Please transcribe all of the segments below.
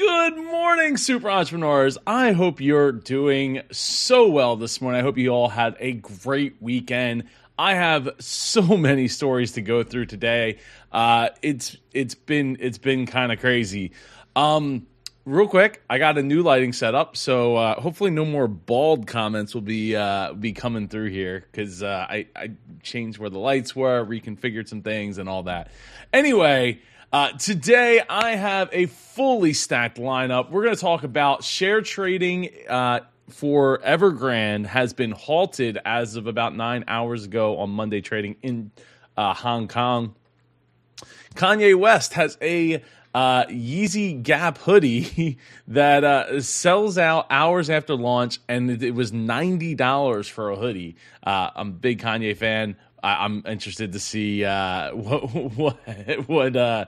Good morning, super entrepreneurs. I hope you're doing so well this morning. I hope you all had a great weekend. I have so many stories to go through today. Uh, it's it's been it's been kind of crazy. Um, real quick, I got a new lighting setup, so uh, hopefully no more bald comments will be uh, be coming through here because uh, I I changed where the lights were, reconfigured some things, and all that. Anyway. Uh, today, I have a fully stacked lineup. We're going to talk about share trading uh, for Evergrande has been halted as of about nine hours ago on Monday trading in uh, Hong Kong. Kanye West has a uh, Yeezy Gap hoodie that uh, sells out hours after launch, and it, was ninety dollars for a hoodie. Uh, I'm a big Kanye fan. I, am interested to see uh, what what what uh,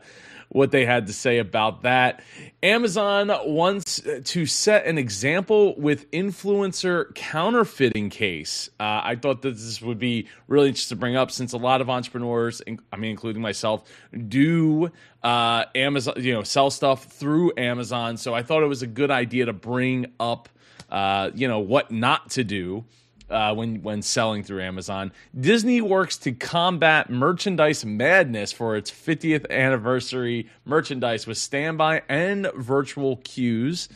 what they had to say about that. Amazon wants to set an example with influencer counterfeiting case. Uh, I thought that this would be really interesting to bring up since a lot of entrepreneurs, I mean, including myself, do uh, Amazon, you know, sell stuff through Amazon. So I thought it was a good idea to bring up, uh, you know, what not to do uh, when when selling through Amazon. Disney works to combat merchandise madness for its 50th anniversary merchandise with standby and virtual queues.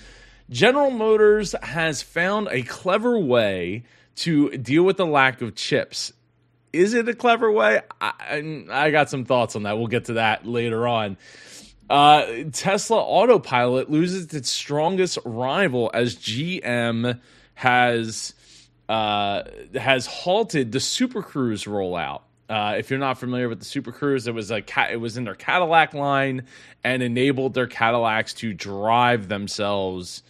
General Motors has found a clever way to deal with the lack of chips. Is it a clever way? I, I got some thoughts on that. We'll get to that later on. Uh, Tesla Autopilot loses its strongest rival as GM has uh, has halted the Super Cruise rollout. Uh, if you're not familiar with the Super Cruise, it was a it was in their Cadillac line and enabled their Cadillacs to drive themselves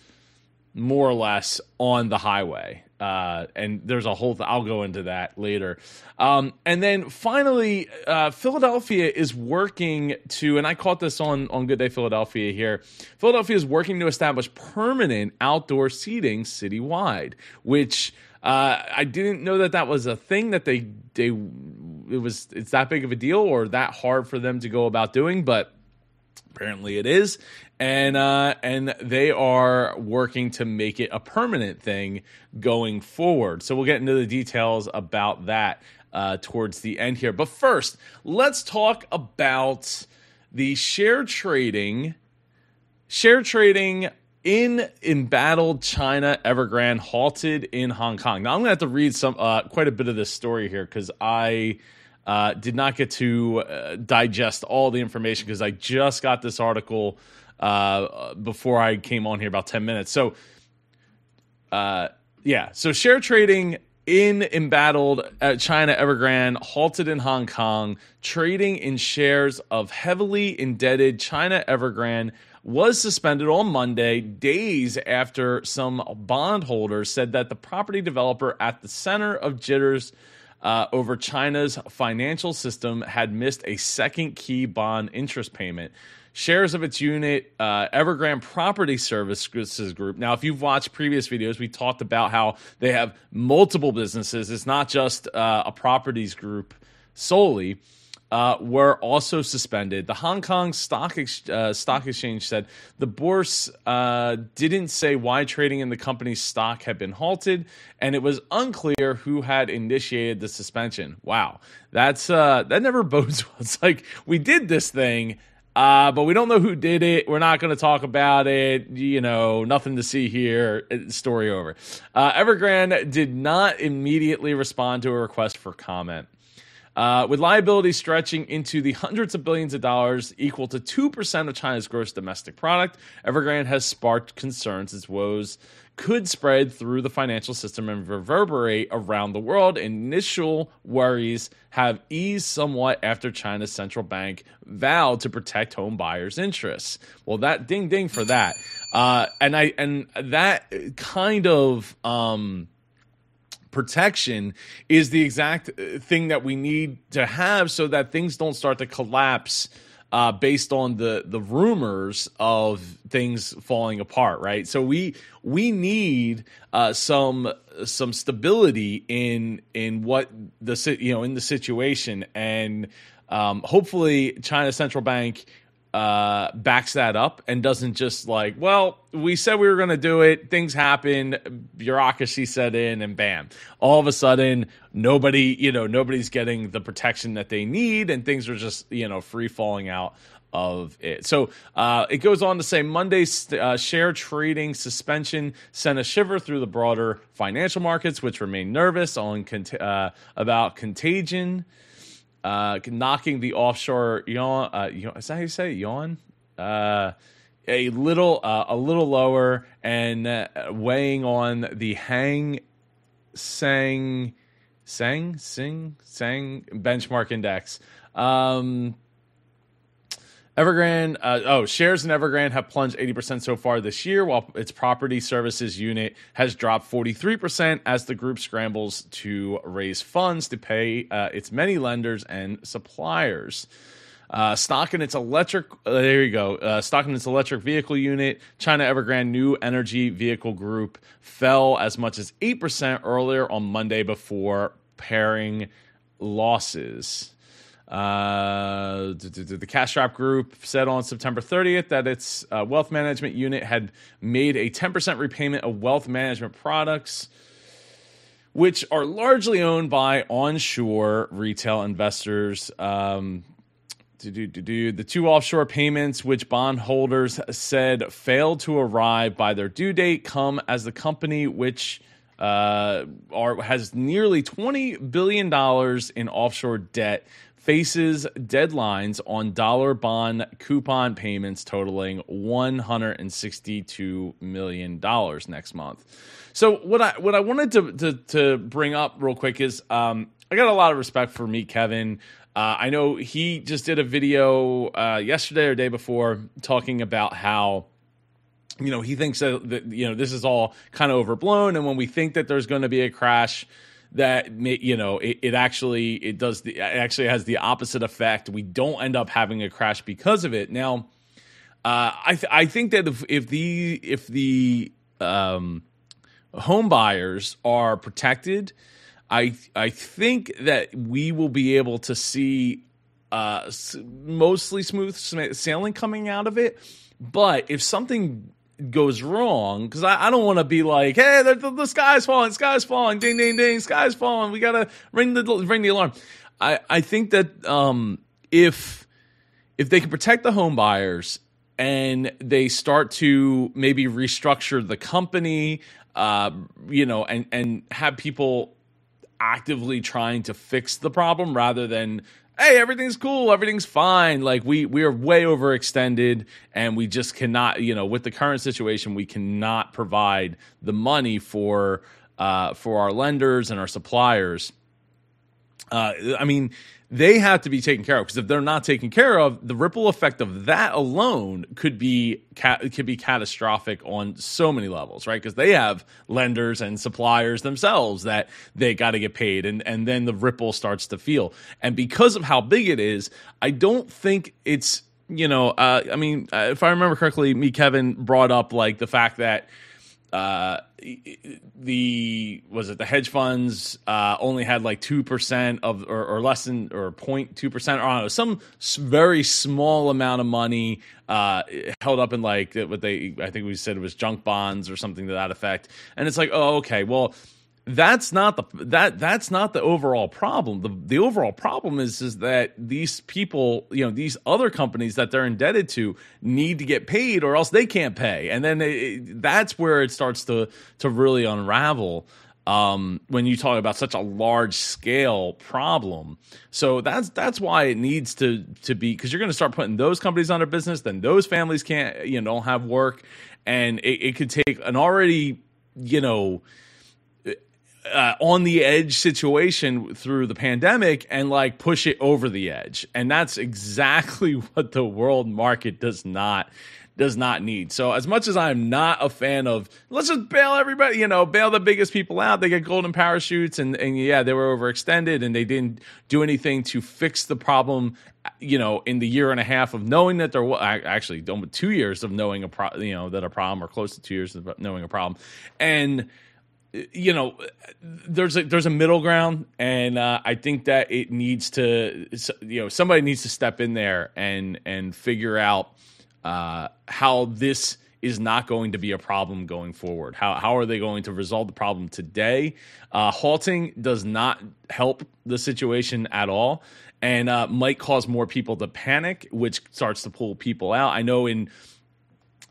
more or less on the highway. Uh, and there's a whole. Th- I'll go into that later. Um, and then finally, uh, Philadelphia is working to, and I caught this on on Good Day Philadelphia here. Philadelphia is working to establish permanent outdoor seating citywide, which uh, I didn't know that that was a thing that they they it was it's that big of a deal or that hard for them to go about doing, but apparently it is, and uh, and they are working to make it a permanent thing going forward. So we'll get into the details about that uh, towards the end here. But first, let's talk about the share trading. Share trading in embattled China Evergrande halted in Hong Kong. Now I'm going to have to read some uh, quite a bit of this story here because I uh, did not get to uh, digest all the information because I just got this article uh, before I came on here about 10 minutes. So uh, yeah, so share trading in embattled uh, China Evergrande halted in Hong Kong, trading in shares of heavily indebted China Evergrande was suspended on Monday, days after some bondholders said that the property developer at the center of jitters uh, over China's financial system had missed a second key bond interest payment. Shares of its unit, uh, Evergrande Property Services Group. Now, if you've watched previous videos, we talked about how they have multiple businesses. It's not just uh, a properties group solely uh, were also suspended. The Hong Kong Stock Ex- uh, Stock Exchange said the bourse uh, didn't say why trading in the company's stock had been halted, and it was unclear who had initiated the suspension. Wow, that's uh, that never bodes well. It's like we did this thing. Uh, but we don't know who did it. We're not going to talk about it. You know, nothing to see here. Story over. Uh, Evergrande did not immediately respond to a request for comment. Uh, with liability stretching into the hundreds of billions of dollars, equal to 2% of China's gross domestic product, Evergrande has sparked concerns its woes could spread through the financial system and reverberate around the world. Initial worries have eased somewhat after China's central bank vowed to protect home buyers' interests. Well, that ding ding for that, uh, and I and that kind of. Um, protection is the exact uh, thing that we need to have so that things don't start to collapse uh, based on the the rumors of things falling apart, right? So we we need uh, some some stability in in what the you know in the situation, and um, hopefully China central bank uh, backs that up and doesn't just like, well, we said we were going to do it. Things happen, bureaucracy set in, and bam, all of a sudden, nobody, you know, nobody's getting the protection that they need, and things are just, you know, free falling out of it. So uh, it goes on to say Monday's uh, share trading suspension sent a shiver through the broader financial markets, which remain nervous on cont- uh, about contagion uh, knocking the offshore yawn. Uh, is that how you say it? yawn? Uh, a little, uh, a little lower, and uh, weighing on the Hang Seng Sang Sing Sang benchmark index. Um, Evergrande, uh, oh, shares in Evergrande have plunged 80% so far this year, while its property services unit has dropped 43% as the group scrambles to raise funds to pay uh, its many lenders and suppliers. Uh, stock in its electric, uh, there you go. Uh, stock in its electric vehicle unit, China Evergrande New Energy Vehicle Group fell as much as 8% earlier on Monday before paring losses. Uh, the Cash Group said on September 30th that its uh, wealth management unit had made a 10% repayment of wealth management products, which are largely owned by onshore retail investors. Um, the two offshore payments, which bondholders said failed to arrive by their due date, come as the company, which uh, are, has nearly $20 billion in offshore debt, faces deadlines on dollar bond coupon payments totaling $162 million next month. So what I what I wanted to to, to bring up real quick is um, I got a lot of respect for Meet Kevin. Uh, I know he just did a video uh, yesterday or day before talking about how you know he thinks that, that you know this is all kind of overblown, and when we think that there's going to be a crash, that you know it, it, actually it does the it actually has the opposite effect. We don't end up having a crash because of it. Now, uh, I th- I think that if, if the if the um, home buyers are protected, I I think that we will be able to see uh, mostly smooth sailing coming out of it. But if something goes wrong because I, I, don't want to be like, hey, the, the, the, sky's falling, sky's falling, ding, ding, ding, sky's falling. We gotta ring the ring the alarm. I I think that um, if if they can protect the home buyers and they start to maybe restructure the company, uh, you know, and and have people actively trying to fix the problem rather than hey, everything's cool, everything's fine. Like we we are way overextended, and we just cannot, you know, with the current situation, we cannot provide the money for uh, for our lenders and our suppliers. Uh, I mean, they have to be taken care of because if they're not taken care of, the ripple effect of that alone could be ca- could be catastrophic on so many levels, right? Because they have lenders and suppliers themselves that they got to get paid, and and then the ripple starts to feel. And because of how big it is, I don't think it's you know, uh, I mean, uh, if I remember correctly, Meet Kevin brought up like the fact that uh, the was it the hedge funds uh, only had like two percent of or, or, less than or 0.2 percent or know some very small amount of money uh, held up in like what they I think we said it was junk bonds or something to that effect. And it's like oh okay well that's not the that that's not the overall problem. The the overall problem is is that these people, you know, these other companies that they're indebted to need to get paid or else they can't pay. And then that's where it starts to to really unravel. Um, when you talk about such a large scale problem. So that's that's why it needs to to be because you're going to start putting those companies under business, then those families can't you know don't have work, and it, it could take an already you know uh, on the edge situation through the pandemic and like push it over the edge. And that's exactly what the world market does not does not need. So as much as I'm not a fan of let's just bail everybody, you know, bail the biggest people out. They get golden parachutes and and yeah, they were overextended and they didn't do anything to fix the problem, you know, in the year and a half of knowing that there was actually 2 years of knowing a pro, you know, that a problem or close to 2 years of knowing a problem. And you know, there's a there's a middle ground, and uh, I think that it needs to, you know, somebody needs to step in there and and figure out uh, how this is not going to be a problem going forward. How how are they going to resolve the problem today? Uh, halting does not help the situation at all, and uh, might cause more people to panic, which starts to pull people out. I know in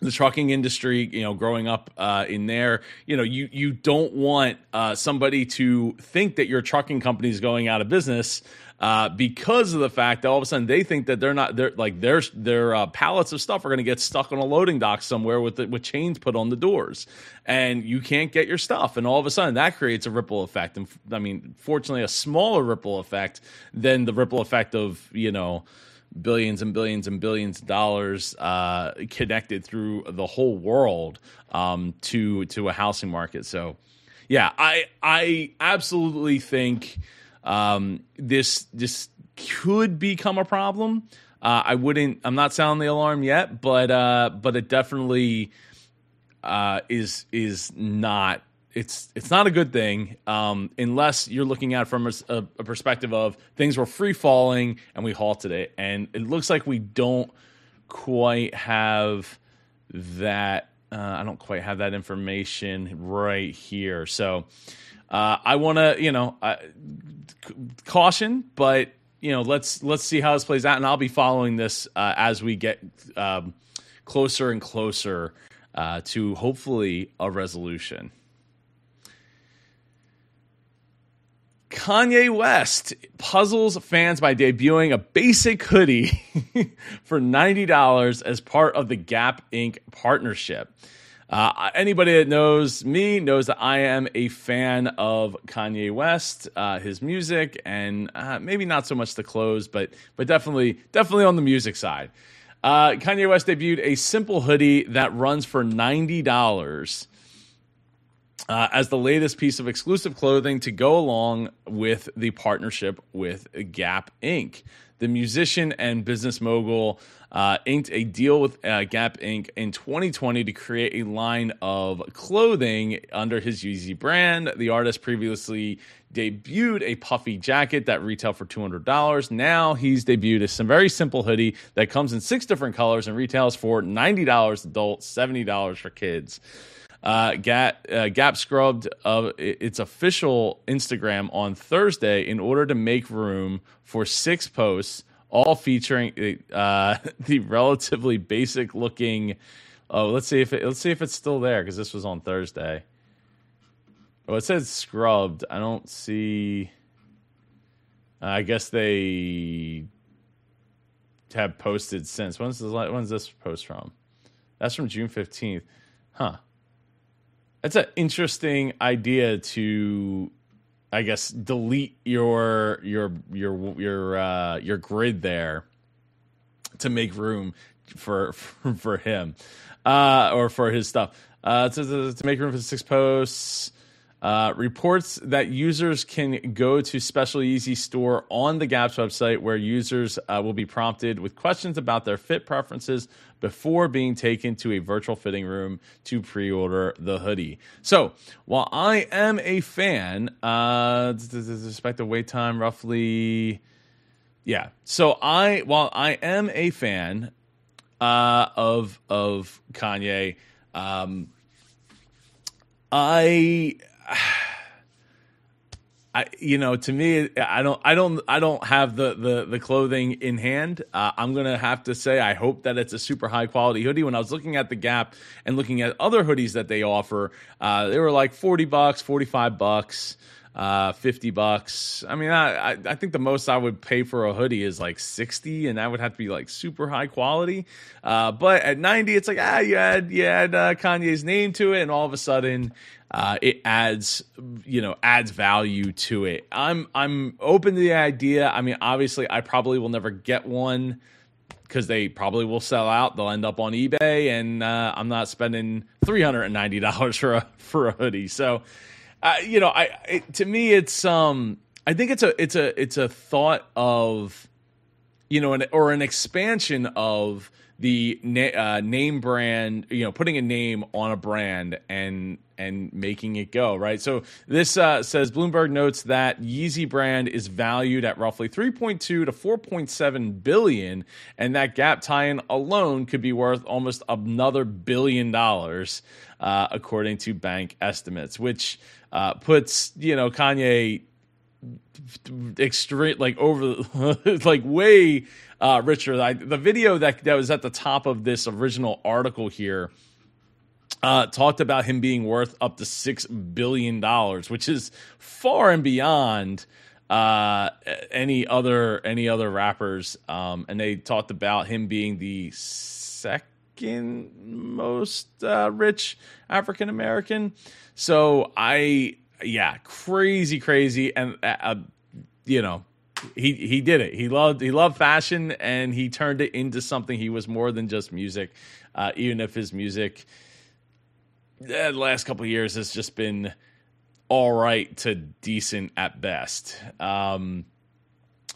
the trucking industry, you know, growing up uh, in there, you know, you you don't want uh, somebody to think that your trucking company is going out of business uh, because of the fact that all of a sudden they think that they're not they're like their their uh, pallets of stuff are going to get stuck on a loading dock somewhere with the, with chains put on the doors, and you can't get your stuff, and all of a sudden that creates a ripple effect, and I mean, fortunately, a smaller ripple effect than the ripple effect of you know billions and billions and billions of dollars uh, connected through the whole world um, to to a housing market. So, yeah, I I absolutely think um, this this could become a problem. Uh, I wouldn't. I'm not sounding the alarm yet, but uh, but it definitely uh, is is not it's it's not a good thing um, unless you're looking at it from a, a, perspective of things were free falling and we halted it, and it looks like we don't quite have that. Uh, I don't quite have that information right here, so uh, I want to you know caution, but you know let's let's see how this plays out, and I'll be following this uh, as we get um, closer and closer uh, to hopefully a resolution. Kanye West puzzles fans by debuting a basic hoodie for $90 as part of the Gap Inc. partnership. Uh, anybody that knows me knows that I am a fan of Kanye West, uh, his music, and uh, maybe not so much the clothes, but but definitely definitely on the music side. Uh, Kanye West debuted a simple hoodie that runs for ninety dollars uh, as the latest piece of exclusive clothing to go along with the partnership with Gap Inc. The musician and business mogul uh, inked a deal with uh, Gap Inc. in 2020 to create a line of clothing under his Yeezy brand. The artist previously debuted a puffy jacket that retailed for $200. Now he's debuted a some very simple hoodie that comes in six different colors and retails for $90 adult, $70 for kids. Uh, Gap, uh, Gap scrubbed uh, its official Instagram on Thursday in order to make room for six posts, all featuring uh, the relatively basic looking. Oh, let's see if it, let's see if it's still there because this was on Thursday. Oh, it says scrubbed. I don't see. I guess they have posted since. When's this? When's this post from? That's from June fifteenth. Huh that's an interesting idea to I guess delete your your your your uh, your grid there to make room for for, for him uh, or for his stuff. Uh, to, to, make room for the six posts. Uh, reports that users can go to Special Yeezy store on the Gap's website where users uh, will be prompted with questions about their fit preferences before being taken to a virtual fitting room to pre order the hoodie. So while I am a fan, uh, despite the wait time, roughly. Yeah. So I, while I am a fan uh, of of Kanye, um, I I, you know, to me, I don't, I don't, I don't have the the, the clothing in hand. Uh, I'm gonna have to say, I hope that it's a super high quality hoodie. When I was looking at the Gap and looking at other hoodies that they offer, uh, they were like forty bucks, forty five bucks uh, 50 bucks. I mean, I, I, think the most I would pay for a hoodie is like 60 and that would have to be like super high quality. Uh, but at 90, it's like, ah, you add, you add uh, Kanye's name to it and all of a sudden, uh, it adds, you know, adds value to it. I'm, I'm open to the idea. I mean, obviously I probably will never get one because they probably will sell out. They'll end up on eBay, and uh, I'm not spending three hundred and ninety dollars for a for a hoodie. So, you know, I it, to me it's um I think it's a it's a it's a thought of you know an, or an expansion of the na- uh, name brand, you know, putting a name on a brand and and making it go right. So this uh, says Bloomberg notes that Yeezy brand is valued at roughly 3.2 to 4.7 billion, and that Gap tie-in alone could be worth almost another billion dollars, uh, according to bank estimates, which uh, puts you know Kanye extreme like over like way uh, richer. I, the video that that was at the top of this original article here uh, talked about him being worth up to six billion dollars, which is far and beyond uh, any other any other rappers. Um, and they talked about him being the second most uh, rich African American. So I yeah, crazy, crazy, and uh, uh, you know, he he did it. He loved he loved fashion, and he turned it into something. He was more than just music, uh, even if his music the last couple years has just been all right to decent at best. Um,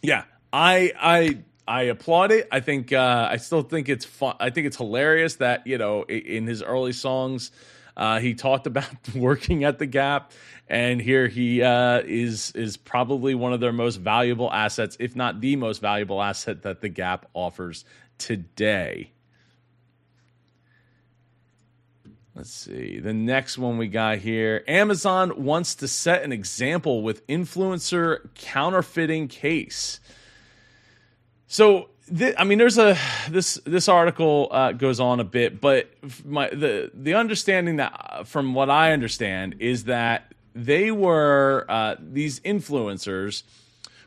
yeah, I I I applaud it. I think uh, I still think it's fun. I think it's hilarious that you know in his early songs uh, he talked about working at the Gap, and here he uh, is is probably one of their most valuable assets, if not the most valuable asset that the Gap offers today. Let's see. The next one we got here Amazon wants to set an example with influencer counterfeiting case. So I mean, there's a this this article uh, goes on a bit, but my the the understanding that from what I understand is that they were uh, these influencers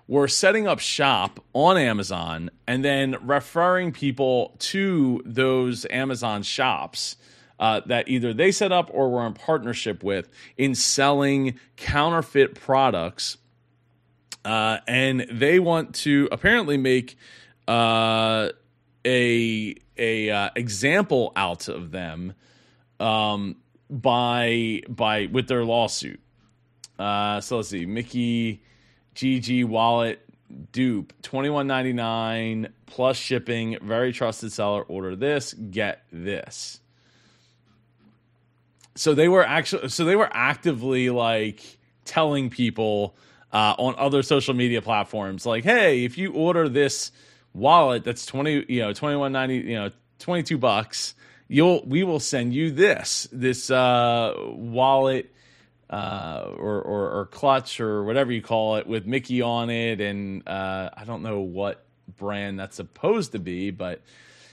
were setting up shop on Amazon and then referring people to those Amazon shops. Uh, that either they set up or were in partnership with in selling counterfeit products. Uh, and they want to apparently make uh, a a uh, example out of them um, by by with their lawsuit. Uh, so let's see, Mickey GG wallet dupe twenty one ninety nine plus shipping. Very trusted seller. Order this, get this. So they were actually so they were actively like telling people uh, on other social media platforms like, hey, if you order this wallet that's 20 you know 2190 you know 22 bucks you'll we will send you this this uh, wallet uh, or, or, or clutch or whatever you call it with Mickey on it and uh, I don't know what brand that's supposed to be but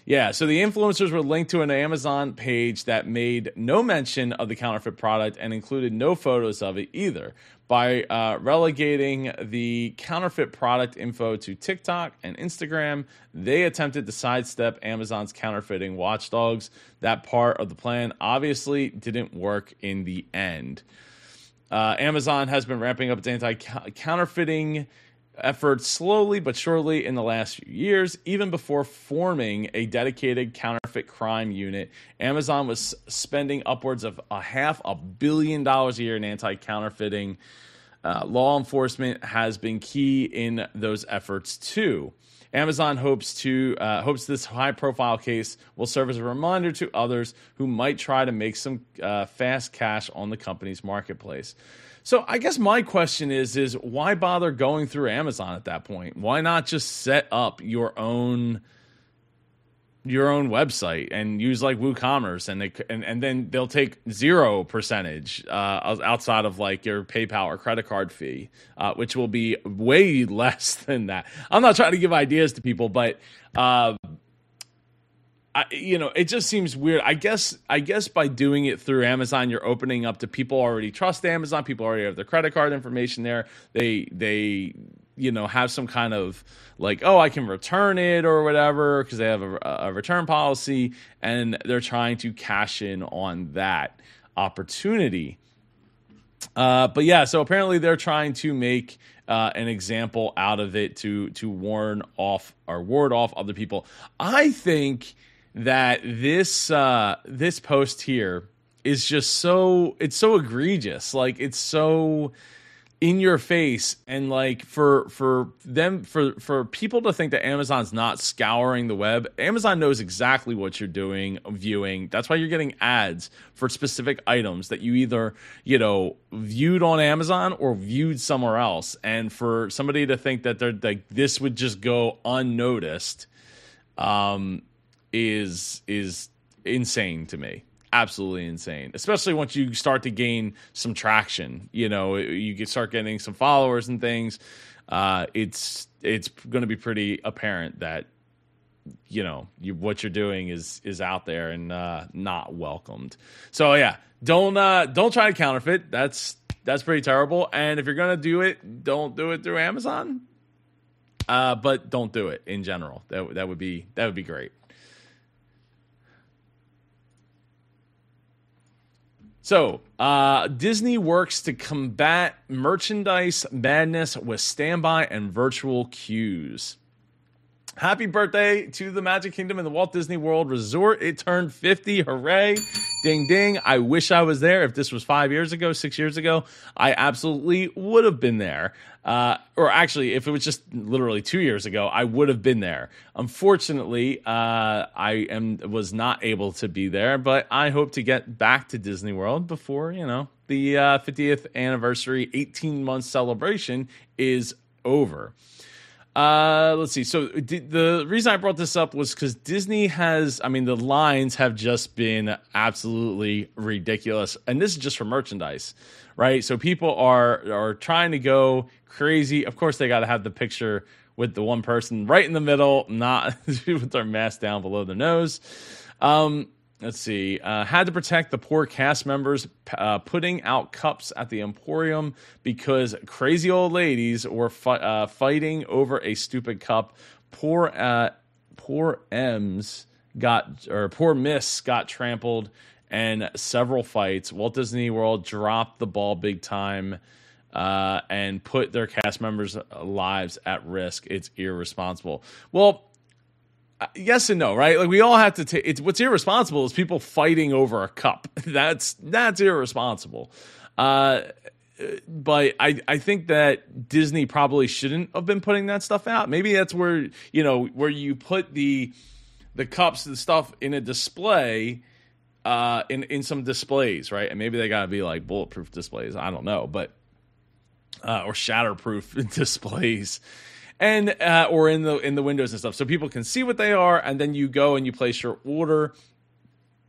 yeah, so the influencers were linked to an Amazon page that made no mention of the counterfeit product and included no photos of it either. By uh, relegating the counterfeit product info to TikTok and Instagram, they attempted to sidestep Amazon's counterfeiting watchdogs. That part of the plan obviously didn't work in the end. Uh, Amazon has been ramping up its anti counterfeiting efforts slowly but surely in the last few years. Even before forming a dedicated counterfeit crime unit, Amazon was spending upwards of a half a billion dollars a year in anti counterfeiting. Uh, law enforcement has been key in those efforts too. Amazon hopes to uh, hopes this high profile case will serve as a reminder to others who might try to make some uh, fast cash on the company's marketplace. So I guess my question is is why bother going through Amazon at that point? Why not just set up your own your own website and use like WooCommerce and they and, and then they'll take zero percentage uh, outside of like your PayPal or credit card fee, uh, which will be way less than that. I'm not trying to give ideas to people, but uh, I, you know, it just seems weird. I guess I guess by doing it through Amazon, you're opening up to people already trust Amazon. People already have their credit card information there. They they you know have some kind of like oh I can return it or whatever because they have a, a return policy and they're trying to cash in on that opportunity. Uh, but yeah, so apparently they're trying to make uh, an example out of it to to warn off or ward off other people. I think that this uh, this post here is just so it's so egregious. Like it's so in your face. And like for for them for for people to think that Amazon's not scouring the web Amazon knows exactly what you're doing viewing. That's why you're getting ads for specific items that you either you know viewed on Amazon or viewed somewhere else. And for somebody to think that they're like this would just go unnoticed um is is insane to me absolutely insane, especially once you start to gain some traction. You know, you start getting some followers and things. Uh, it's it's going to be pretty apparent that you know you, what you're doing is is out there and uh, not welcomed. So yeah, don't uh, don't try to counterfeit. That's that's pretty terrible. And if you're gonna do it, don't do it through Amazon. Uh, but don't do it in general. That that would be that would be great. So, uh, Disney works to combat merchandise madness with standby and virtual queues. Happy birthday to the Magic Kingdom and the Walt Disney World Resort. It turned 50. Hooray. Ding, ding. I wish I was there. If this was five years ago, six years ago, I absolutely would have been there. Uh, or actually, if it was just literally two years ago, I would have been there. Unfortunately, uh, I am was not able to be there, but I hope to get back to Disney World before you know the uh, 50th anniversary 18 month celebration is over. Uh, let's see. So d- the reason I brought this up was because Disney has, I mean, the lines have just been absolutely ridiculous, and this is just for merchandise, right? So people are are trying to go crazy. Of course, they got to have the picture with the one person right in the middle, not with their mask down below their nose. Um, let's see, uh, had to protect the poor cast members, uh, putting out cups at the Emporium because crazy old ladies were fi- uh, fighting over a stupid cup. Poor, uh, poor M's got, or poor Miss got trampled and several fights. Walt Disney World dropped the ball big time. Uh, and put their cast members' lives at risk. It's irresponsible. Well, yes and no, right? Like we all have to take. It's what's irresponsible is people fighting over a cup. That's that's irresponsible. Uh, but I I think that Disney probably shouldn't have been putting that stuff out. Maybe that's where you know where you put the the cups and stuff in a display. Uh, in in some displays, right? And maybe they got to be like bulletproof displays. I don't know, but uh, or shatterproof displays and uh, or in the in the windows and stuff, so people can see what they are, and then you go and you place your order.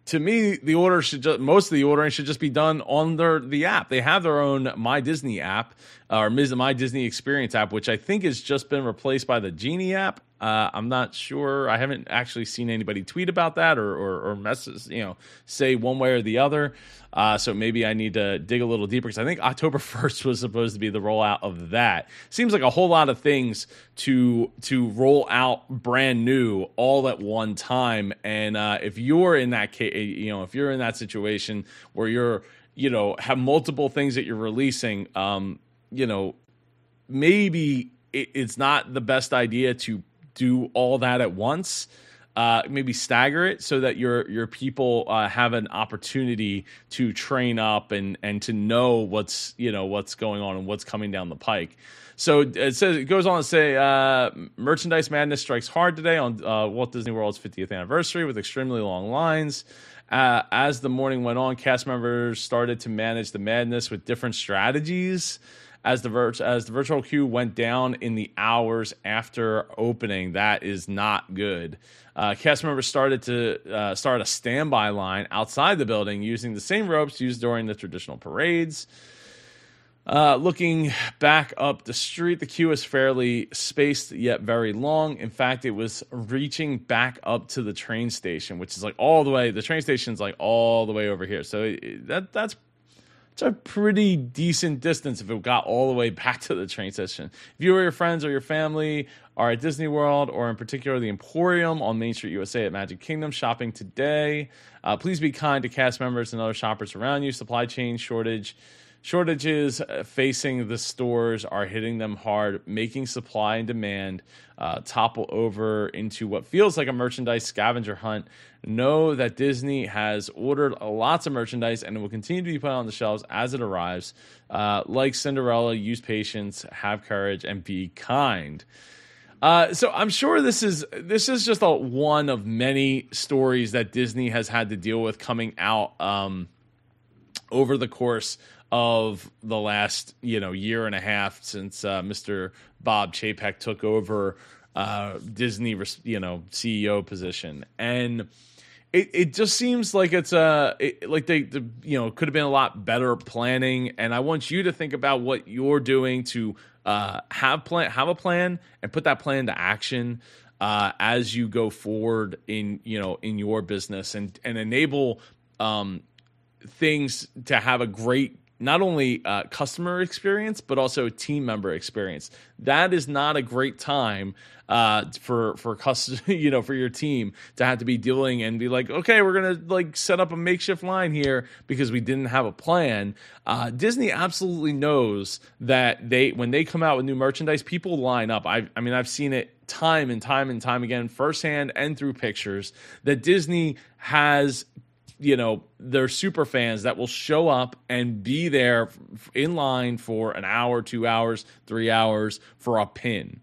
To me, the order should just most of the ordering should just be done on their the app. They have their own My Disney app or My Disney Experience app, which I think has just been replaced by the Genie app. Uh, I'm not sure. I haven't actually seen anybody tweet about that or or, or message, you know, say one way or the other. Uh, so maybe I need to dig a little deeper because I think October 1st was supposed to be the rollout of that. Seems like a whole lot of things to to roll out brand new all at one time. And uh, if you're in that case, you know, if you're in that situation where you're you know have multiple things that you're releasing, um, you know, maybe it, it's not the best idea to do all that at once. Uh, maybe stagger it so that your your people uh, have an opportunity to train up and and to know what's you know what's going on and what's coming down the pike. So it says it goes on to say uh, merchandise madness strikes hard today on uh, Walt Disney World's 50th anniversary with extremely long lines. Uh, as the morning went on, cast members started to manage the madness with different strategies as the as the virtual queue went down in the hours after opening. That is not good. Uh, cast members started to uh, start a standby line outside the building using the same ropes used during the traditional parades. Uh, looking back up the street, the queue is fairly spaced yet very long. In fact, it was reaching back up to the train station, which is like all the way. The train station's like all the way over here. So it, that that's it's a pretty decent distance if it got all the way back to the train station. If you or your friends or your family are at Disney World or in particular the Emporium on Main Street USA at Magic Kingdom shopping today, uh, please be kind to cast members and other shoppers around you. Supply chain shortage shortages uh, facing the stores are hitting them hard, making supply and demand uh, topple over into what feels like a merchandise scavenger hunt. Know that Disney has ordered lots of merchandise and it will continue to be put on the shelves as it arrives. Uh, like Cinderella, use patience, have courage, and be kind. Uh, so I'm sure this is this is just a, one of many stories that Disney has had to deal with coming out um, over the course of the last you know year and a half since uh, Mr. Bob Chapek took over uh, Disney you know CEO position and. It, it just seems like it's a it, like they the, you know could have been a lot better planning and I want you to think about what you're doing to uh, have plan have a plan and put that plan to action uh, as you go forward in you know in your business and and enable um, things to have a great not only uh, customer experience but also team member experience. That is not a great time uh, for for custom, you know, for your team to have to be dealing and be like, okay, we're gonna like set up a makeshift line here because we didn't have a plan. Uh, Disney absolutely knows that they when they come out with new merchandise, people line up. I I mean, I've seen it time and time and time again, firsthand and through pictures, that Disney has you know they're super fans that will show up and be there in line for an hour, two hours, three hours for a pin.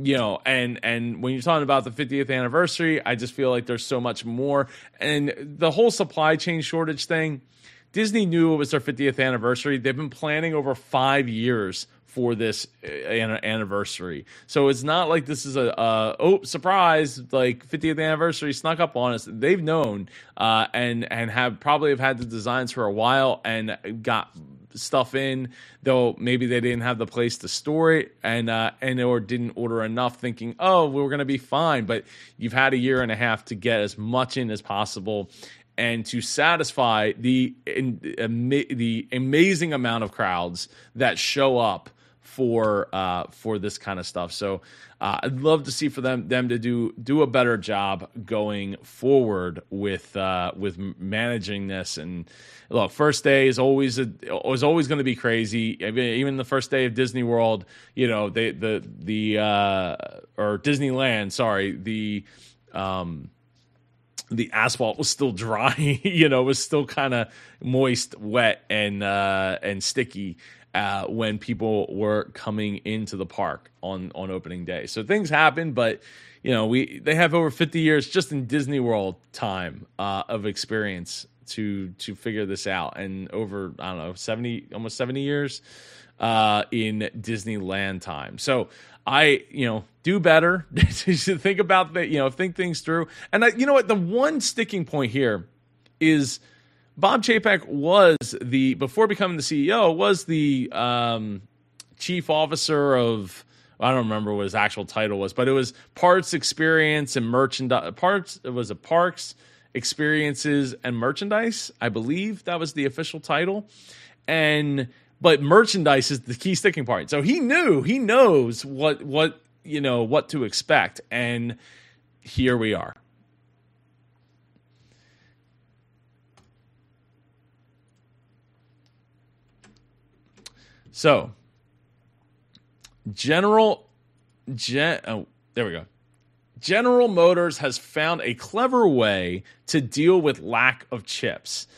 You know, and and when you're talking about the 50th anniversary, I just feel like there's so much more, and the whole supply chain shortage thing. Disney knew it was their 50th anniversary. They've been planning over five years for this uh, anniversary. So it's not like this is a, oh surprise like 50th anniversary snuck up on us. They've known uh, and and have probably have had the designs for a while and got stuff in though maybe they didn't have the place to store it and uh, and or didn't order enough thinking oh we're going to be fine but you've had a year and a half to get as much in as possible and to satisfy the in, the amazing amount of crowds that show up for uh, for this kind of stuff. So uh, I'd love to see for them them to do do a better job going forward with uh, with managing this. And look, first day is always a, is always going to be crazy. I mean, even the first day of Disney World, you know, they the the uh, or Disneyland, sorry, the um, the asphalt was still dry, you know, was still kind of moist, wet, and uh, and sticky uh, when people were coming into the park on on opening day. So things happen, but you know we they have over 50 years just in Disney World time uh, of experience to to figure this out, and over I don't know 70 almost 70 years uh, in Disneyland time. So I, you know, do better. think about that, you know, think things through. And I, you know what? The one sticking point here is Bob Chapek was the before becoming the CEO was the um, chief officer of I don't remember what his actual title was, but it was parts experience and merchandise parts. It was a parks experiences and merchandise. I believe that was the official title, and but merchandise is the key sticking point. So he knew he knows what what you know what to expect, and here we are. So, General Gen, oh, there we go. General Motors has found a clever way to deal with lack of chips.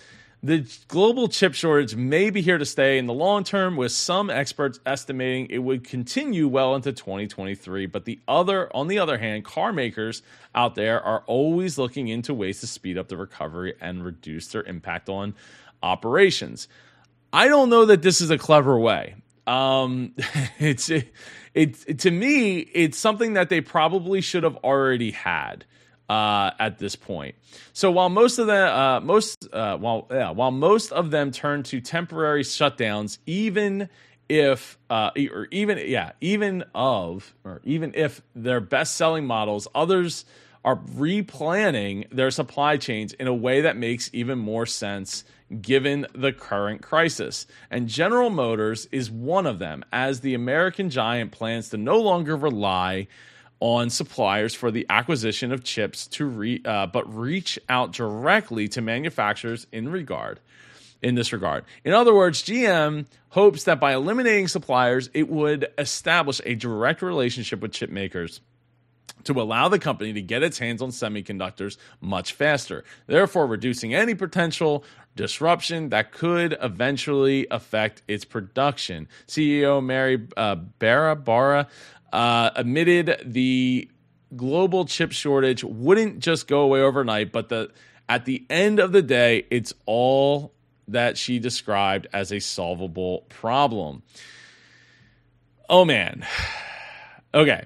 The global chip shortage may be here to stay in the long term, with some experts estimating it would continue well into 2023. But the other, on the other hand, car makers out there are always looking into ways to speed up the recovery and reduce their impact on operations. I don't know that this is a clever way. Um, it's it, it, to me, it's something that they probably should have already had. Uh, at this point. So while most of the uh, most uh, while yeah, while most of them turn to temporary shutdowns, even if uh, or even yeah even of or even if their best selling models, others are replanning their supply chains in a way that makes even more sense given the current crisis. And General Motors is one of them, as the American giant plans to no longer rely on suppliers for the acquisition of chips to re, uh, but reach out directly to manufacturers in regard. in this regard. In other words, GM hopes that by eliminating suppliers, it would establish a direct relationship with chip makers to allow the company to get its hands on semiconductors much faster, therefore reducing any potential disruption that could eventually affect its production. CEO Mary uh, Barra Barra uh, admitted the global chip shortage wouldn't just go away overnight, but the at the end of the day, it's all that she described as a solvable problem. Oh man. Okay.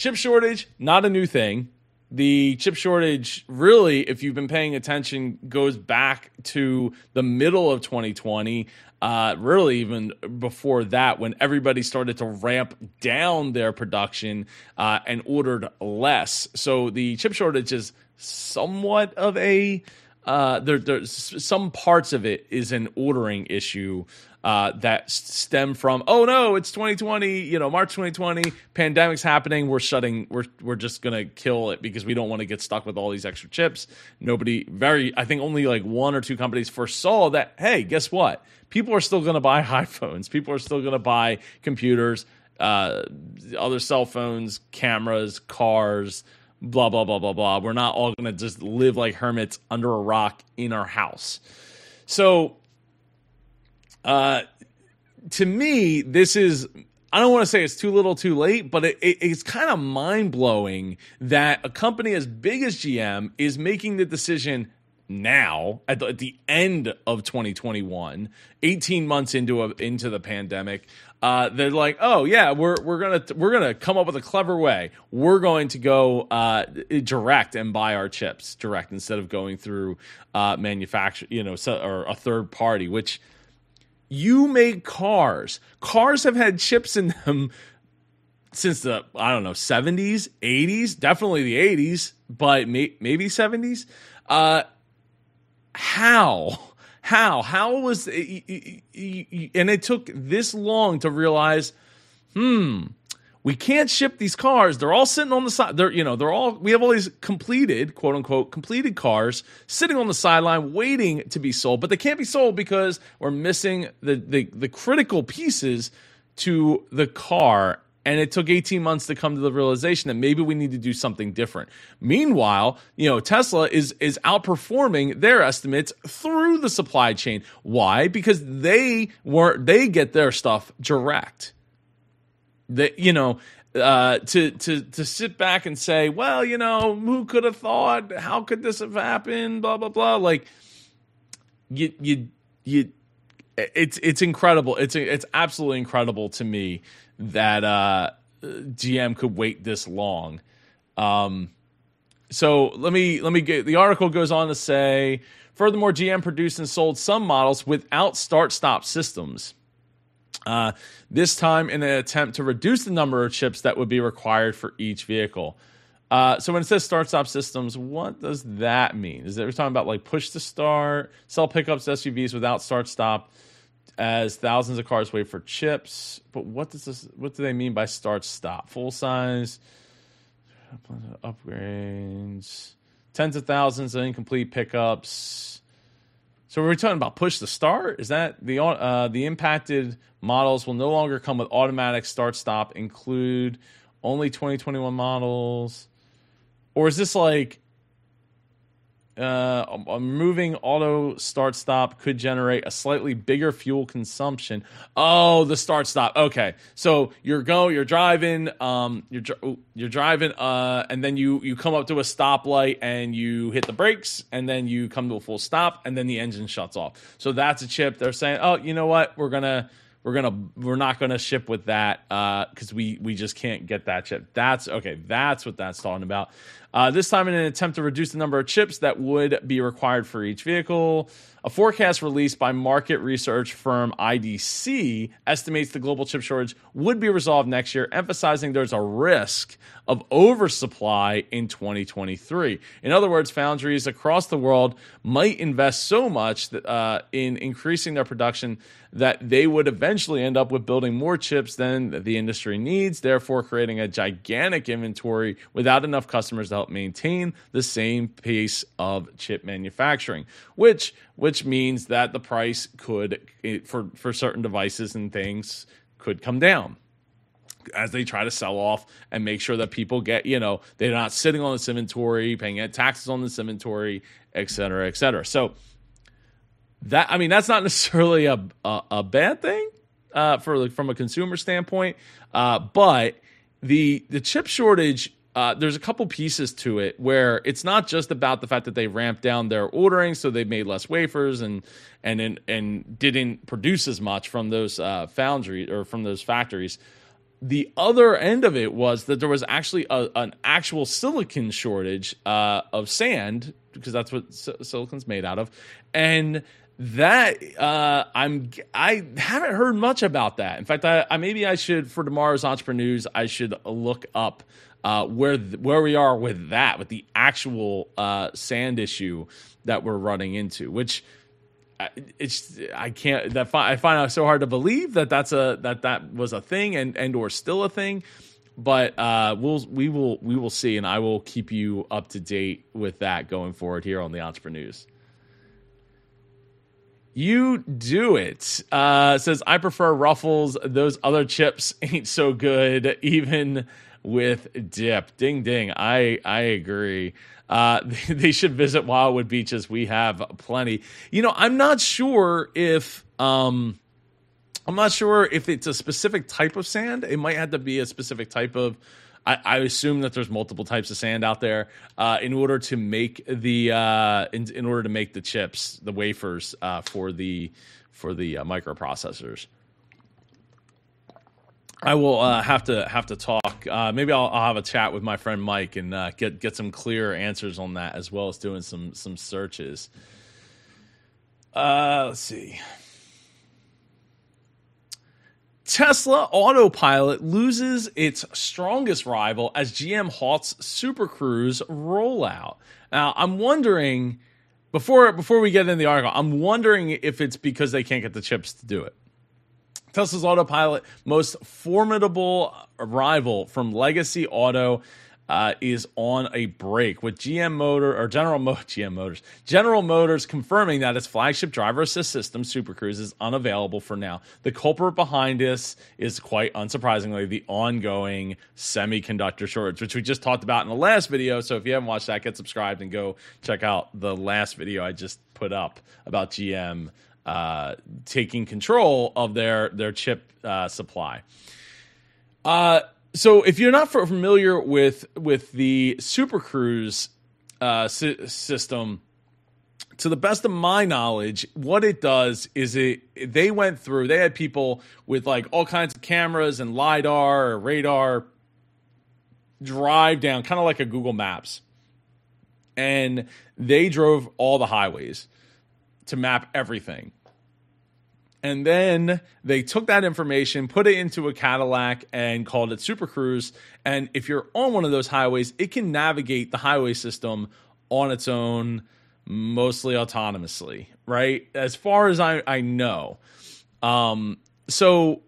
Chip shortage, not a new thing. The chip shortage, really, if you've been paying attention, goes back to the middle of 2020. Uh, really, even before that, when everybody started to ramp down their production uh, and ordered less. So the chip shortage is somewhat of a uh, there, there's some parts of it is an ordering issue uh, that stem from oh no it's 2020 you know March 2020 pandemic's happening we're shutting we're we're just gonna kill it because we don't want to get stuck with all these extra chips. Nobody very I think only like one or two companies foresaw that hey guess what? People are still gonna buy iPhones people are still gonna buy computers uh, other cell phones cameras cars blah blah blah blah blah. We're not all to just live like hermits under a rock in our house. So, uh, to me, this is. I don't want to say it's too little, too late, but it, it, it's kind of mind blowing that a company as big as GM is making the decision now at the, at the end of 2021, 18 months into a, into the pandemic, uh, they're like, oh yeah, we're we're gonna we're gonna come up with a clever way. We're going to go uh, direct and buy our chips direct instead of going through uh, manufacture, you know, so, or a third party. Which you make cars. Cars have had chips in them since the I don't know 70s, 80s, definitely the 80s, but may, maybe 70s. Uh, how? How? How was and it took this long to realize, hmm, we can't ship these cars. They're all sitting on the side. They're, you know, they're all, we have all these completed, quote unquote, completed cars sitting on the sideline waiting to be sold, but they can't be sold because we're missing the, the, the critical pieces to the car and it took 18 months to come to the realization that maybe we need to do something different. Meanwhile, you know, Tesla is is outperforming their estimates through the supply chain. Why? Because they were they get their stuff direct. That you know, uh, to to to sit back and say, well, you know, who could have thought? How could this have happened? Blah blah blah. Like you you you. It's it's incredible. It's it's absolutely incredible to me that uh, GM could wait this long. Um, so let me let me get the article goes on to say furthermore GM produced and sold some models without start stop systems. Uh, this time in an attempt to reduce the number of chips that would be required for each vehicle. Uh, so when it says start stop systems, what does that mean? Is that we're talking about like push to start, sell pickups, SUVs without start stop? as thousands of cars wait for chips. But what does this? What do they mean by start stop? Full size upgrades, tens of thousands of incomplete pickups. So we're talking about push to start. Is that the uh, the impacted models will no longer come with automatic start stop? Include only 2021 models, or is this like uh, moving auto start stop could generate a slightly bigger fuel consumption. Oh, the start stop. Okay, so you're go, you're driving, um, you're you're driving, uh, and then you you come up to a stoplight and you hit the brakes, and then you come to a full stop, and then the engine shuts off. So that's a chip. They're saying, oh, you know what? We're gonna we're gonna we're not gonna ship with that because uh, we we just can't get that chip. That's okay. That's what that's talking about. Uh, this time, in an attempt to reduce the number of chips that would be required for each vehicle, a forecast released by market research firm IDC estimates the global chip shortage would be resolved next year, emphasizing there's a risk of oversupply in 2023. In other words, foundries across the world might invest so much that, uh, in increasing their production that they would eventually end up with building more chips than the industry needs, therefore creating a gigantic inventory without enough customers to help maintain the same pace of chip manufacturing, which which means that the price could for for certain devices and things could come down as they try to sell off and make sure that people get, you know, they're not sitting on this inventory, paying taxes on this inventory, et cetera, et cetera. So that I mean, that's not necessarily a a, a bad thing uh, for like, from a consumer standpoint, uh, but the the chip shortage. Uh, there's a couple pieces to it where it's not just about the fact that they ramped down their ordering, so they made less wafers and and and didn't produce as much from those uh, foundries or from those factories the other end of it was that there was actually a, an actual silicon shortage uh, of sand because that's what silicon's made out of, and that uh, I'm I haven't heard much about that. In fact, I, I maybe I should for tomorrow's EntrepreNEWS I should look up uh, where where we are with that with the actual uh, sand issue that we're running into, which it's I can't that I find it so hard to believe that that's a that that was a thing and and or still a thing. But uh, we'll we will we will see, and I will keep you up to date with that going forward here on the EntrepreNEWS. You do it. Uh, says I prefer Ruffles. Those other chips ain't so good, even with dip. Ding ding. I I agree. Uh, they should visit Wildwood Beaches. We have plenty. You know, I'm not sure if um, I'm not sure if it's a specific type of sand. It might have to be a specific type of. I, I assume that there's multiple types of sand out there uh, in order to make the uh, in, in, order to make the chips, the wafers uh, for the for the uh, microprocessors. I will uh, have to have to talk. Uh, maybe I'll, I'll, have a chat with my friend Mike and uh, get get some clear answers on that, as well as doing some some searches. Uh, let's see. Tesla Autopilot loses its strongest rival as GM halts Super Cruise rollout. Now, I'm wondering before before we get into the article, I'm wondering if it's because they can't get the chips to do it. Tesla's Autopilot, most formidable rival from Legacy Auto, uh, is on a break with GM Motor or General Mo- GM Motors General Motors confirming that its flagship driver assist system Super Cruise is unavailable for now. The culprit behind this is quite unsurprisingly the ongoing semiconductor shortage, which we just talked about in the last video. So if you haven't watched that, get subscribed and go check out the last video I just put up about GM uh, taking control of their their chip uh, supply. Uh, so if you're not familiar with with the Super Cruise uh, si- system, to the best of my knowledge, what it does is it they went through. They had people with like all kinds of cameras and lidar or radar drive down, kind of like a Google Maps, and they drove all the highways to map everything. And then they took that information, put it into a Cadillac, and called it Super Cruise. And if you're on one of those highways, it can navigate the highway system on its own, mostly autonomously, right? As far as I, I know. Um, so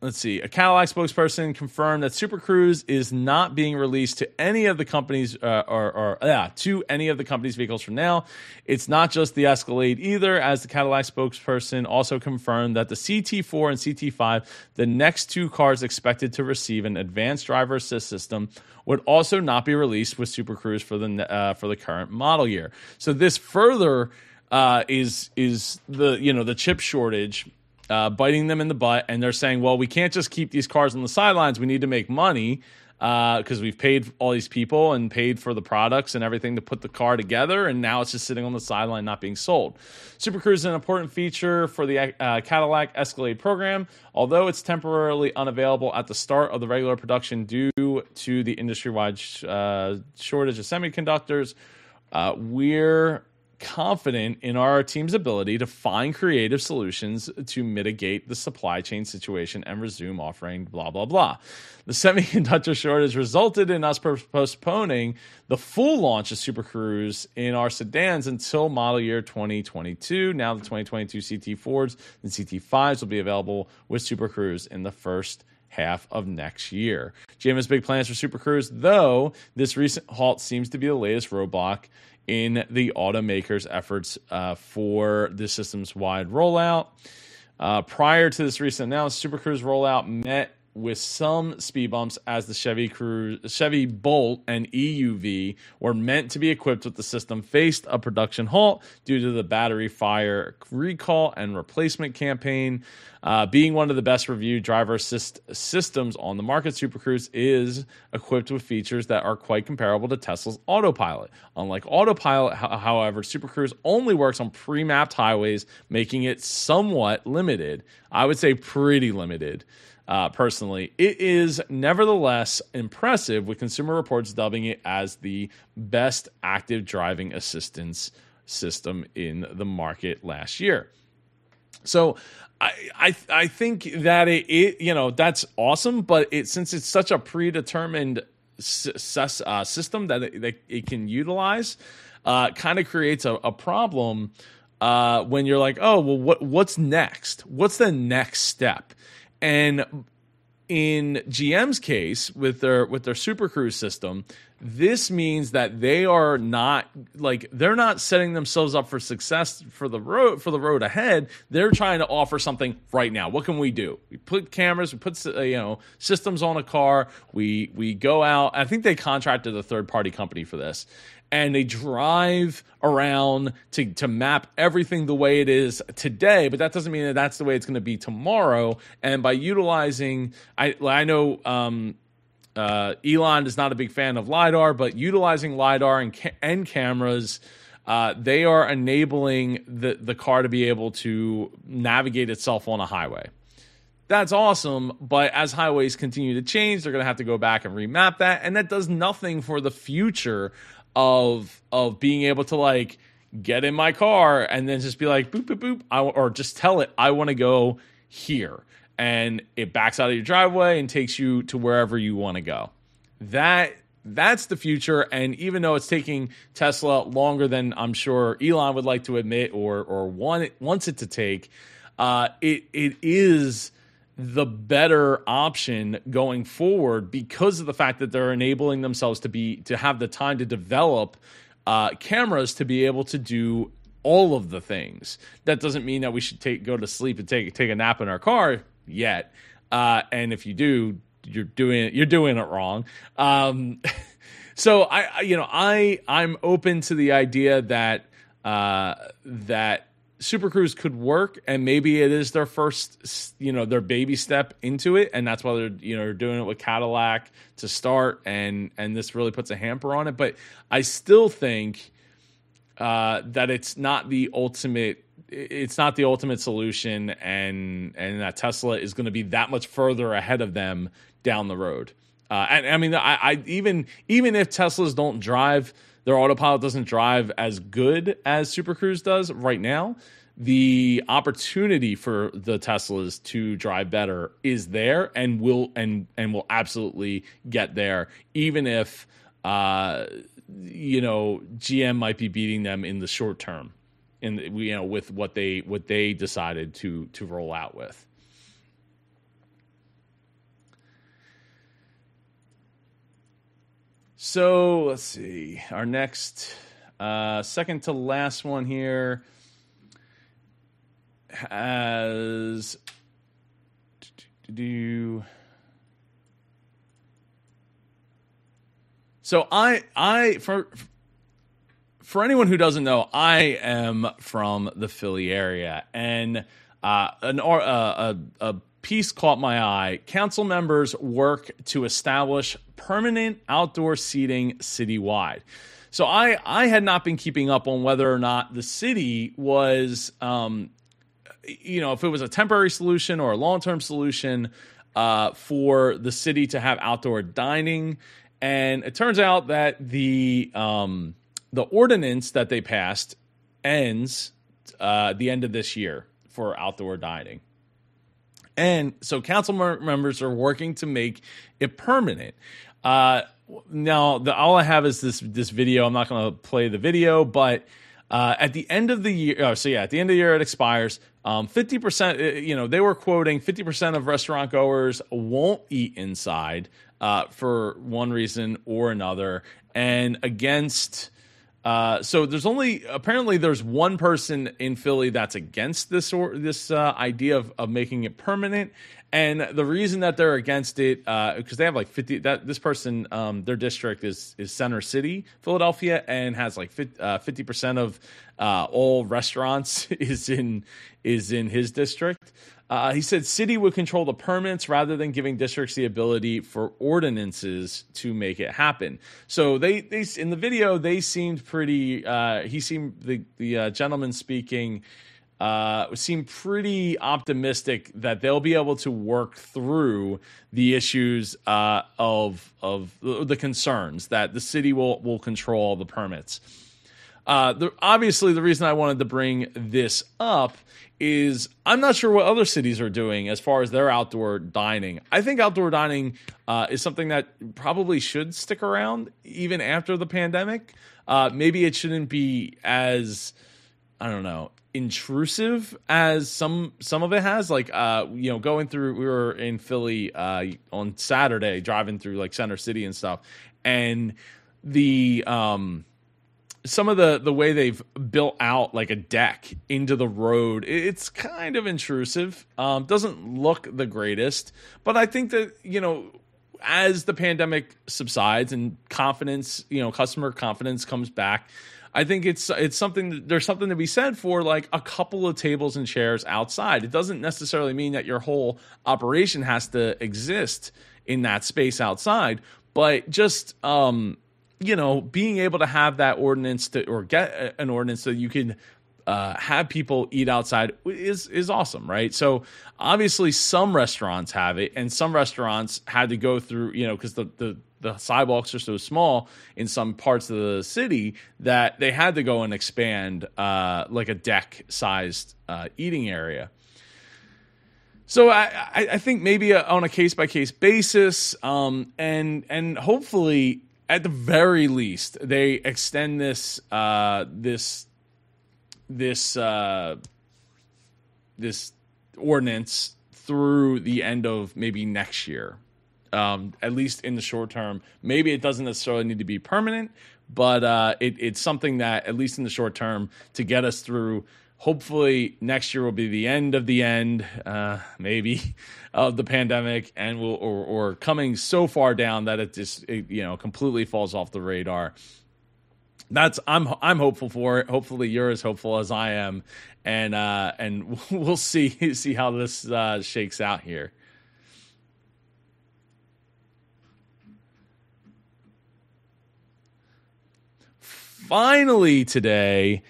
let's see. A Cadillac spokesperson confirmed that Super Cruise is not being released to any of the companies, uh, or, or yeah, to any of the company's vehicles from now. It's not just the Escalade either, as the Cadillac spokesperson also confirmed that the CT4 and CT5, the next two cars expected to receive an advanced driver assist system, would also not be released with Super Cruise for the uh, for the current model year. So this further. Uh, is is the you know the chip shortage uh, biting them in the butt, and they're saying, "Well, we can't just keep these cars on the sidelines. We need to make money because uh, we've paid all these people and paid for the products and everything to put the car together, and now it's just sitting on the sideline, not being sold." Super Cruise is an important feature for the uh, Cadillac Escalade program, although it's temporarily unavailable at the start of the regular production due to the industry-wide uh, shortage of semiconductors. Uh, we're confident in our team's ability to find creative solutions to mitigate the supply chain situation and resume offering blah blah blah. The semiconductor shortage resulted in us postponing the full launch of Super Cruise in our sedans until model year 2022. Now the 2022 CT4s and CT5s will be available with Super Cruise in the first half of next year. GM has big plans for Super Cruise, though this recent halt seems to be the latest roadblock in the automaker's efforts uh, for the system's wide rollout. Uh, prior to this recent announcement, Super Cruise rollout met with some speed bumps as the Chevy Cruze, Chevy Bolt and EUV were meant to be equipped with the system faced a production halt due to the battery fire recall and replacement campaign. Uh, being one of the best reviewed driver assist systems on the market, Super Cruise is equipped with features that are quite comparable to Tesla's autopilot. Unlike autopilot, however, Super Cruise only works on pre-mapped highways, making it somewhat limited. I would say pretty limited uh, personally. It is nevertheless impressive, with Consumer Reports dubbing it as the best active driving assistance system in the market last year. So I, I I think that it, it you know that's awesome, but it since it's such a predetermined s- uh, system that it, that it can utilize, uh, kind of creates a, a problem uh, when you're like, oh well, what what's next? What's the next step? And in GM's case with their with their Super Cruise system, this means that they are not like they're not setting themselves up for success for the road for the road ahead. They're trying to offer something right now. What can we do? We put cameras, we put uh, you know systems on a car. We we go out. I think they contracted a third party company for this, and they drive around to, to map everything the way it is today, but that doesn't mean that that's the way it's going to be tomorrow. And by utilizing, I, I know um, uh, Elon is not a big fan of LiDAR, but utilizing LiDAR and, ca- and cameras, uh, they are enabling the, the car to be able to navigate itself on a highway. That's awesome, but as highways continue to change, they're going to have to go back and remap that, and that does nothing for the future of of being able to like get in my car and then just be like boop boop boop I, or just tell it I want to go here and it backs out of your driveway and takes you to wherever you want to go. That that's the future and even though it's taking Tesla longer than I'm sure Elon would like to admit or or want wants it to take uh, it it is the better option going forward because of the fact that they're enabling themselves to be to have the time to develop uh, cameras to be able to do all of the things. That doesn't mean that we should take go to sleep and take take a nap in our car yet. Uh, and if you do, you're doing you're doing it wrong. Um, so I, you know, I I'm open to the idea that uh, that Super Cruise could work, and maybe it is their first, you know, their baby step into it, and that's why they're, you know, doing it with Cadillac to start, and and this really puts a hamper on it. But I still think uh, that it's not the ultimate, it's not the ultimate solution, and and that Tesla is going to be that much further ahead of them down the road. Uh, and I mean, I, I even even if Teslas don't drive their autopilot doesn't drive as good as Super Cruise does right now. The opportunity for the Teslas to drive better is there and will and and will absolutely get there, even if uh, you know GM might be beating them in the short term, in you know with what they what they decided to to roll out with. So let's see. Our next, uh, second to last one here has do. So I I for for anyone who doesn't know, I am from the Philly area, and uh, an uh, a, a piece caught my eye. Council members work to establish permanent outdoor seating citywide. So I I had not been keeping up on whether or not the city was, um, you know, if it was a temporary solution or a long term solution uh, for the city to have outdoor dining. And it turns out that the um, the ordinance that they passed ends uh, the end of this year for outdoor dining. And so council members are working to make it permanent. Uh, now, the, all I have is this this video. I'm not going to play the video, but uh, at the end of the year, oh, so yeah, at the end of the year it expires. Um, 50%, uh, you know, they were quoting 50% of restaurant goers won't eat inside uh, for one reason or another. And against, uh, so there's only apparently there's one person in Philly that's against this or this uh, idea of, of making it permanent. And the reason that they're against it, because uh, they have like fifty, that this person, um, their district is is Center City, Philadelphia, and has like uh, fifty percent of uh, all restaurants is in is in his district. Uh, he said city would control the permits rather than giving districts the ability for ordinances to make it happen. So they, they in the video they seemed pretty. Uh, he seemed the the uh, gentleman speaking uh, seem pretty optimistic that they'll be able to work through the issues uh, of of the concerns that the city will will control the permits. Uh, the, obviously, the reason I wanted to bring this up is I'm not sure what other cities are doing as far as their outdoor dining. I think outdoor dining uh, is something that probably should stick around even after the pandemic. Uh, maybe it shouldn't be as I don't know intrusive as some some of it has like uh you know going through we were in Philly uh on Saturday driving through like center city and stuff and the um some of the the way they've built out like a deck into the road it's kind of intrusive um doesn't look the greatest but i think that you know as the pandemic subsides and confidence you know customer confidence comes back I think it's it's something there's something to be said for like a couple of tables and chairs outside. It doesn't necessarily mean that your whole operation has to exist in that space outside, but just um, you know, being able to have that ordinance to or get an ordinance so you can uh, have people eat outside is is awesome, right? So obviously, some restaurants have it, and some restaurants had to go through, you know, because the, the the sidewalks are so small in some parts of the city that they had to go and expand uh, like a deck sized uh, eating area. So I, I think maybe on a case by case basis, um, and and hopefully at the very least they extend this uh, this this uh, this ordinance through the end of maybe next year um, at least in the short term. Maybe it doesn't necessarily need to be permanent, but uh, it, it's something that, at least in the short term, to get us through. Hopefully, next year will be the end of the end, uh, maybe, of the pandemic, and will or, or coming so far down that it just it, you know completely falls off the radar. That's I'm I'm hopeful for it. Hopefully, you're as hopeful as I am, and uh, and we'll see see how this uh, shakes out here. finally today,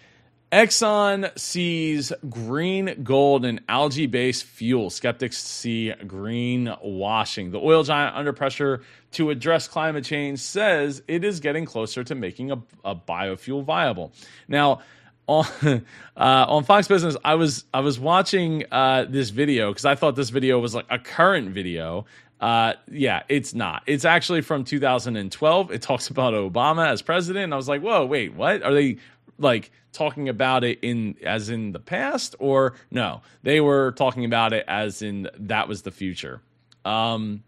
Exxon sees green gold and algae based fuel. Skeptics see green washing. The oil giant, under pressure to address climate change, says it is getting closer to making a, a biofuel viable. Now, on, uh, on Fox Business, I was I was watching uh, this video because I thought this video was like a current video, uh, yeah, it's not. It's actually from 2012. It talks about Obama as president. I was like, whoa, wait, what? Are they like talking about it in as in the past or no? They were talking about it as in that was the future. Um,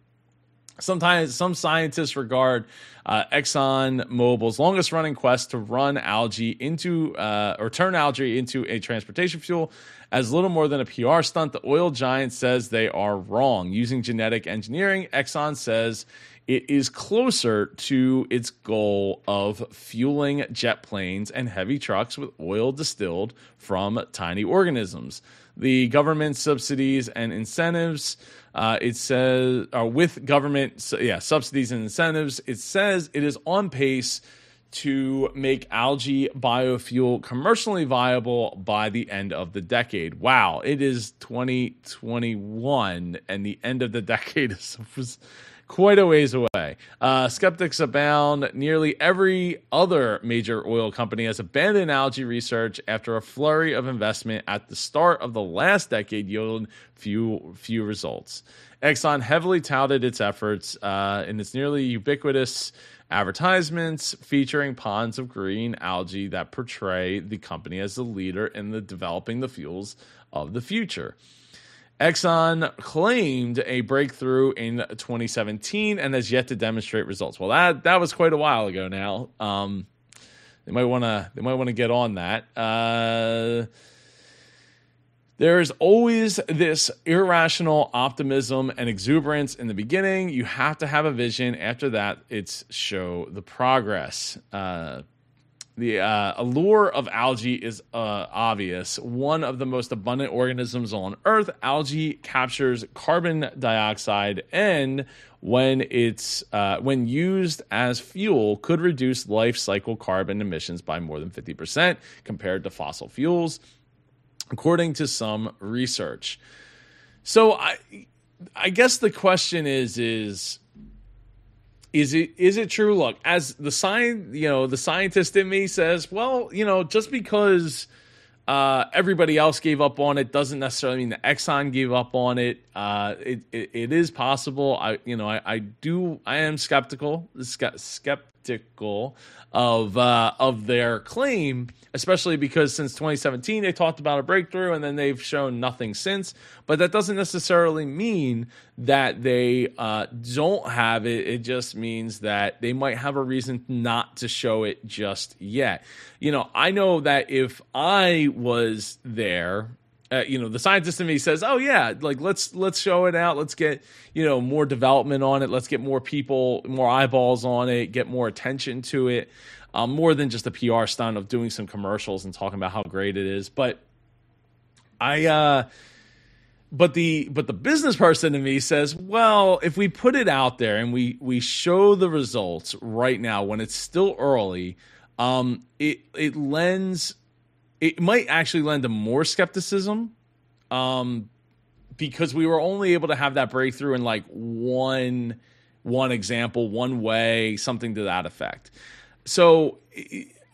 sometimes some scientists regard uh, Exxon Mobil's longest running quest to run algae into uh, or turn algae into a transportation fuel as little more than a PR stunt, the oil giant says they are wrong. Using genetic engineering, Exxon says it is closer to its goal of fueling jet planes and heavy trucks with oil distilled from tiny organisms. The government subsidies and incentives, uh, it says, are with government, yeah, subsidies and incentives. It says it is on pace to make algae biofuel commercially viable by the end of the decade. Wow, it is 2021 and the end of the decade is quite a ways away. Uh, skeptics abound. Nearly every other major oil company has abandoned algae research after a flurry of investment at the start of the last decade yielded few few results. Exxon heavily touted its efforts uh, in its nearly ubiquitous advertisements featuring ponds of green algae that portray the company as the leader in the developing the fuels of the future. Exxon claimed a breakthrough in 2017 and has yet to demonstrate results. Well, that that was quite a while ago now. Um, they might want to they might want to get on that. Uh, there's always this irrational optimism and exuberance in the beginning. You have to have a vision. After that, it's show the progress. Uh, the uh, allure of algae is uh, obvious. One of the most abundant organisms on Earth, algae captures carbon dioxide, and when it's uh, when used as fuel, could reduce life cycle carbon emissions by more than fifty percent compared to fossil fuels according to some research. So I I guess the question is is is it is it true look as the sign you know the scientist in me says well you know just because uh, everybody else gave up on it doesn't necessarily mean that Exxon gave up on it. Uh, it, it, it is possible. I you know I, I do I am skeptical skeptical of uh, of their claim, especially because since 2017 they talked about a breakthrough and then they've shown nothing since. But that doesn't necessarily mean that they uh, don't have it. It just means that they might have a reason not to show it just yet. You know, I know that if I was there uh, you know the scientist in me says oh yeah like let's let's show it out. Let's get you know more development on it. Let's get more people more eyeballs on it get more attention to it. Um, more than just a pr stunt of doing some commercials and talking about how great it is. But i uh but the but the business person in me says well if we put it out there and we we show the results right now when it's still early um it it lends it might actually lend to more skepticism um, because we were only able to have that breakthrough in like one one example, one way, something to that effect. So,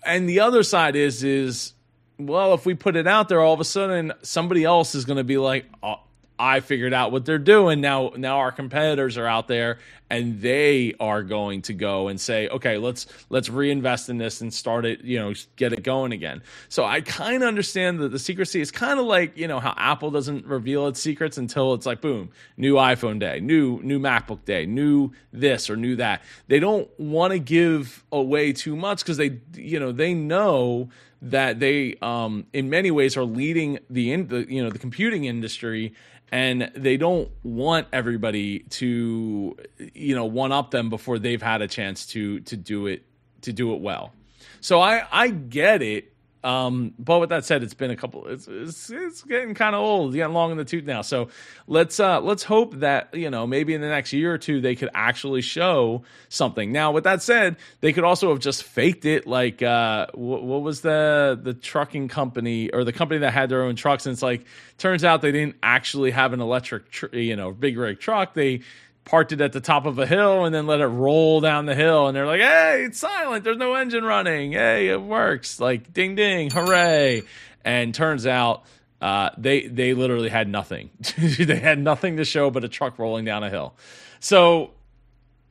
and the other side is is well, if we put it out there, all of a sudden somebody else is going to be like, oh, I figured out what they're doing. Now now our competitors are out there and they are going to go and say, "Okay, let's let's reinvest in this and start it, you know, get it going again." So I kind of understand that the secrecy is kind of like, you know, how Apple doesn't reveal its secrets until it's like boom, new iPhone day, new new MacBook day, new this or new that. They don't want to give away too much because they you know, they know that they um in many ways are leading the in the you know, the computing industry and they don't want everybody to you know one up them before they've had a chance to to do it to do it well so i i get it um, but with that said, it's been a couple. It's it's, it's getting kind of old, getting long in the tooth now. So let's uh, let's hope that you know maybe in the next year or two they could actually show something. Now, with that said, they could also have just faked it. Like uh, what, what was the the trucking company or the company that had their own trucks? And it's like turns out they didn't actually have an electric, tr- you know, big rig truck. They parked it at the top of a hill and then let it roll down the hill. And they're like hey it's silent. There's no engine running. Hey it works. Like ding ding. Hooray. And turns out uh, they they literally had nothing. They had nothing to show but a truck rolling down a hill. So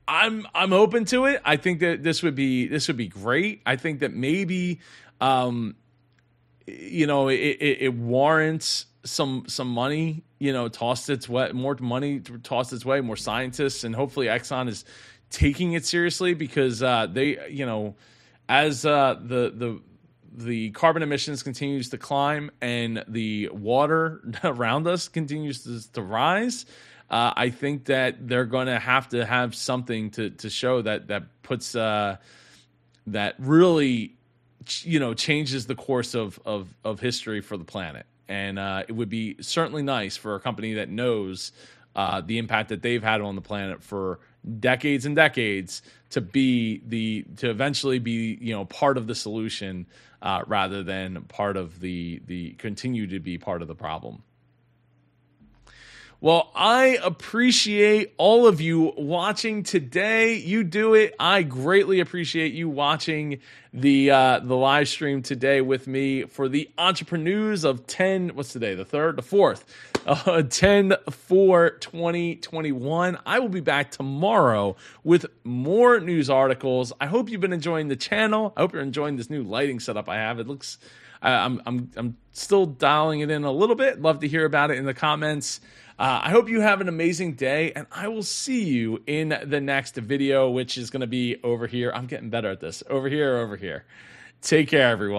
i'm i'm open to it. I think that this would be this would be great. I think that maybe um you know it, it, it warrants some some money, you know, tossed its way, more money tossed its way, more scientists, and hopefully Exxon is taking it seriously because uh, they, you know, as uh, the the the carbon emissions continues to climb and the water around us continues to, to rise. Uh, I think that they're going to have to have something to to show that that puts uh, that really you know changes the course of of of history for the planet and uh, it would be certainly nice for a company that knows uh, the impact that they've had on the planet for decades and decades to be the to eventually be you know part of the solution uh, rather than part of the the continue to be part of the problem. Well, I appreciate all of you watching today. You do it. I greatly appreciate you watching the uh, the live stream today with me for the EntrepreNEWS of 10 what's today the third the fourth uh, 10 4 2021 i will be back tomorrow with more news articles i hope you've been enjoying the channel i hope you're enjoying this new lighting setup i have it looks I, I'm I'm I'm still dialing it in a little bit. Love to hear about it in the comments. Uh, I hope you have an amazing day, and I will see you in the next video, which is going to be over here. I'm getting better at this. Over here, over here. Take care, everyone.